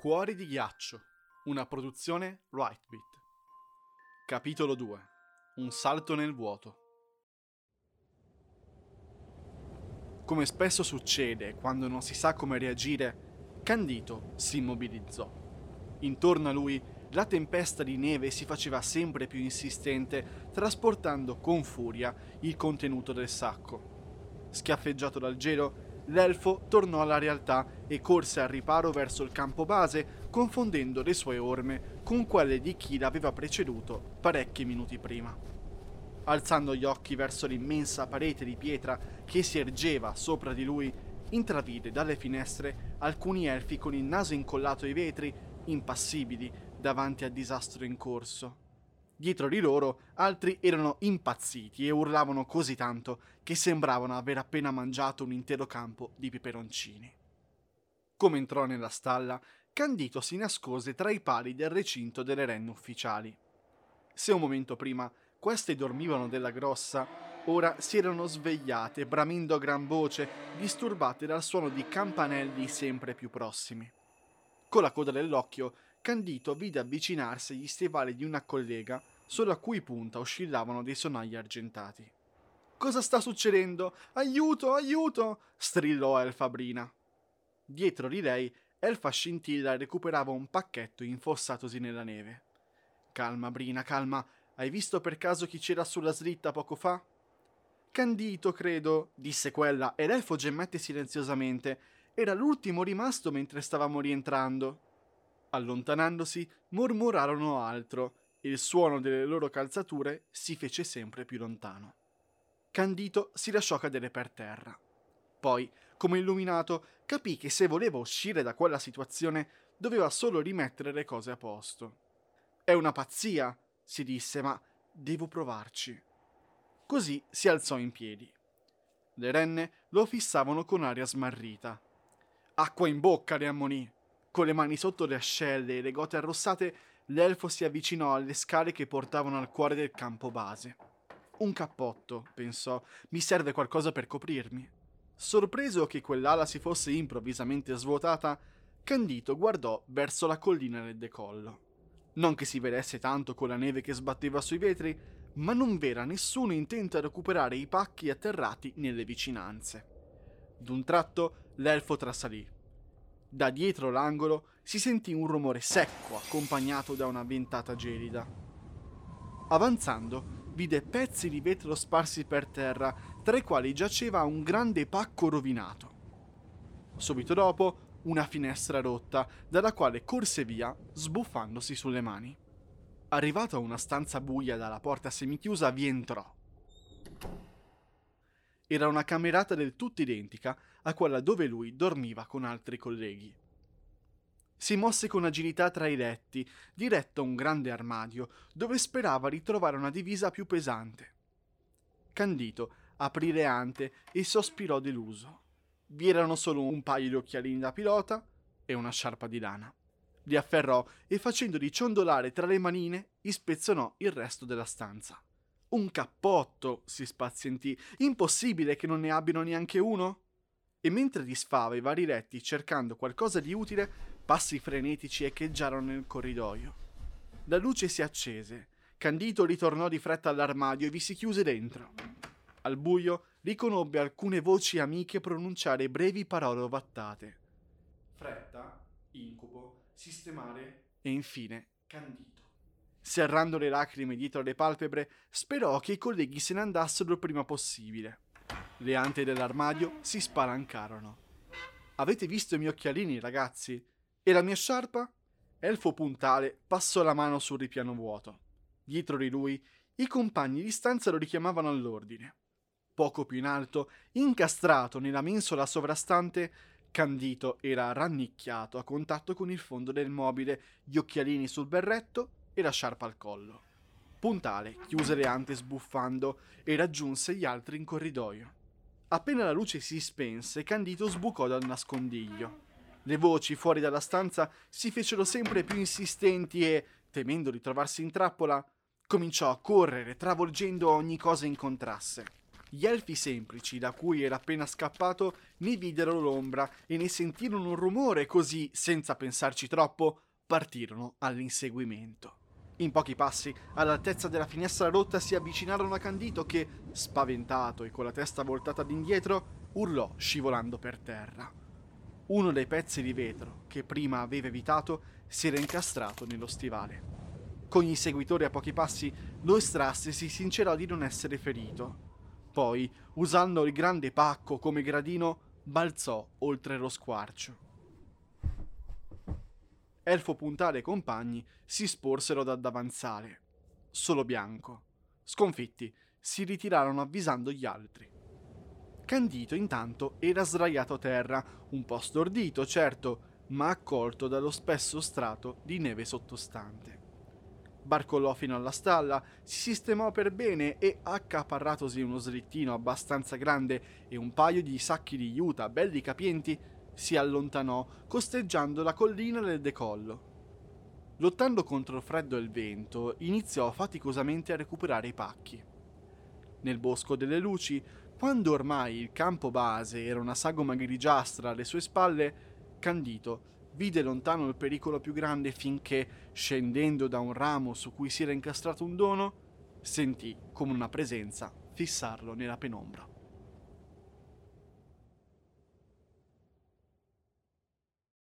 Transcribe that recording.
Cuori di ghiaccio, una produzione Rightbeat. Capitolo 2. Un salto nel vuoto. Come spesso succede quando non si sa come reagire, Candito si immobilizzò. Intorno a lui la tempesta di neve si faceva sempre più insistente, trasportando con furia il contenuto del sacco. Schiaffeggiato dal gelo, l'elfo tornò alla realtà e corse al riparo verso il campo base, confondendo le sue orme con quelle di chi l'aveva preceduto parecchi minuti prima. Alzando gli occhi verso l'immensa parete di pietra che si ergeva sopra di lui, intravide dalle finestre alcuni elfi con il naso incollato ai vetri, impassibili davanti al disastro in corso. Dietro di loro altri erano impazziti e urlavano così tanto che sembravano aver appena mangiato un intero campo di peperoncini. Come entrò nella stalla, Candito si nascose tra i pali del recinto delle renne ufficiali. Se un momento prima queste dormivano della grossa, ora si erano svegliate, bramendo a gran voce, disturbate dal suono di campanelli sempre più prossimi. Con la coda dell'occhio, Candito vide avvicinarsi gli stivali di una collega sulla cui punta oscillavano dei sonagli argentati. Cosa sta succedendo? Aiuto, aiuto! strillò Elfa Brina. Dietro di lei, Elfa Scintilla recuperava un pacchetto infossatosi nella neve. Calma, Brina, calma. Hai visto per caso chi c'era sulla slitta poco fa? Candito, credo, disse quella, e l'elfo gemmette silenziosamente. Era l'ultimo rimasto mentre stavamo rientrando. Allontanandosi, mormorarono altro, e il suono delle loro calzature si fece sempre più lontano. Candito si lasciò cadere per terra. Poi, come illuminato, capì che se voleva uscire da quella situazione doveva solo rimettere le cose a posto. È una pazzia, si disse, ma devo provarci. Così si alzò in piedi. Le renne lo fissavano con aria smarrita. Acqua in bocca, le ammonì. Con le mani sotto le ascelle e le gote arrossate, l'elfo si avvicinò alle scale che portavano al cuore del campo base. Un cappotto, pensò, mi serve qualcosa per coprirmi. Sorpreso che quell'ala si fosse improvvisamente svuotata, Candito guardò verso la collina del decollo. Non che si vedesse tanto con la neve che sbatteva sui vetri, ma non v'era nessuno intento a recuperare i pacchi atterrati nelle vicinanze. D'un tratto l'elfo trasalì. Da dietro l'angolo si sentì un rumore secco accompagnato da una ventata gelida. Avanzando, vide pezzi di vetro sparsi per terra, tra i quali giaceva un grande pacco rovinato. Subito dopo, una finestra rotta, dalla quale corse via, sbuffandosi sulle mani. Arrivato a una stanza buia dalla porta semichiusa, vi entrò. Era una camerata del tutto identica a quella dove lui dormiva con altri colleghi. Si mosse con agilità tra i letti, diretto a un grande armadio, dove sperava di trovare una divisa più pesante. Candito aprì le ante e sospirò deluso. Vi erano solo un paio di occhialini da pilota e una sciarpa di lana. Li afferrò e facendoli ciondolare tra le manine, ispezionò il resto della stanza. Un cappotto, si spazientì. Impossibile che non ne abbiano neanche uno? E mentre disfava i vari letti cercando qualcosa di utile, passi frenetici echeggiarono nel corridoio. La luce si accese. Candito ritornò di fretta all'armadio e vi si chiuse dentro. Al buio riconobbe alcune voci amiche pronunciare brevi parole ovattate. Fretta, incubo, sistemare e infine Candito. Serrando le lacrime dietro le palpebre, sperò che i colleghi se ne andassero il prima possibile. Le ante dell'armadio si spalancarono. Avete visto i miei occhialini, ragazzi? E la mia sciarpa? Elfo puntale passò la mano sul ripiano vuoto. Dietro di lui, i compagni di stanza lo richiamavano all'ordine. Poco più in alto, incastrato nella mensola sovrastante, Candito era rannicchiato a contatto con il fondo del mobile, gli occhialini sul berretto e la sciarpa al collo. Puntale chiuse le ante sbuffando e raggiunse gli altri in corridoio. Appena la luce si spense, Candito sbucò dal nascondiglio. Le voci fuori dalla stanza si fecero sempre più insistenti e, temendo di trovarsi in trappola, cominciò a correre, travolgendo ogni cosa incontrasse. Gli elfi semplici, da cui era appena scappato, ne videro l'ombra e ne sentirono un rumore così, senza pensarci troppo, partirono all'inseguimento. In pochi passi, all'altezza della finestra rotta, si avvicinarono a Candito che, spaventato e con la testa voltata d'indietro, urlò scivolando per terra. Uno dei pezzi di vetro, che prima aveva evitato, si era incastrato nello stivale. Con gli seguitori a pochi passi, lo estrasse si sincerò di non essere ferito. Poi, usando il grande pacco come gradino, balzò oltre lo squarcio. Elfo Puntale e compagni si sporsero da davanzale. Solo Bianco. Sconfitti, si ritirarono avvisando gli altri. Candito intanto era sdraiato a terra, un po' stordito, certo, ma accolto dallo spesso strato di neve sottostante. Barcollò fino alla stalla, si sistemò per bene e, accaparratosi uno slittino abbastanza grande e un paio di sacchi di juta belli capienti, si allontanò costeggiando la collina del decollo. Lottando contro il freddo e il vento, iniziò faticosamente a recuperare i pacchi. Nel bosco delle luci, quando ormai il campo base era una sagoma grigiastra alle sue spalle, Candito vide lontano il pericolo più grande finché, scendendo da un ramo su cui si era incastrato un dono, sentì come una presenza fissarlo nella penombra.